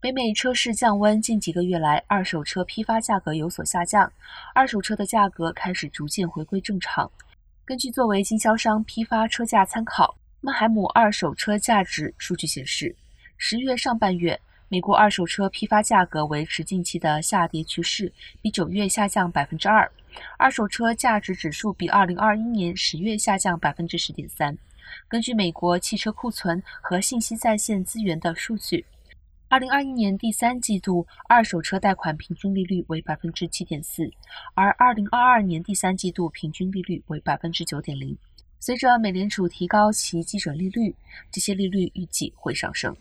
北美车市降温，近几个月来，二手车批发价格有所下降，二手车的价格开始逐渐回归正常。根据作为经销商批发车价参考，曼海姆二手车价值数据显示，十月上半月，美国二手车批发价格维持近期的下跌趋势，比九月下降百分之二，二手车价值指数比二零二一年十月下降百分之十点三。根据美国汽车库存和信息在线资源的数据。二零二一年第三季度二手车贷款平均利率为百分之七点四，而二零二二年第三季度平均利率为百分之九点零。随着美联储提高其基准利率，这些利率预计会上升。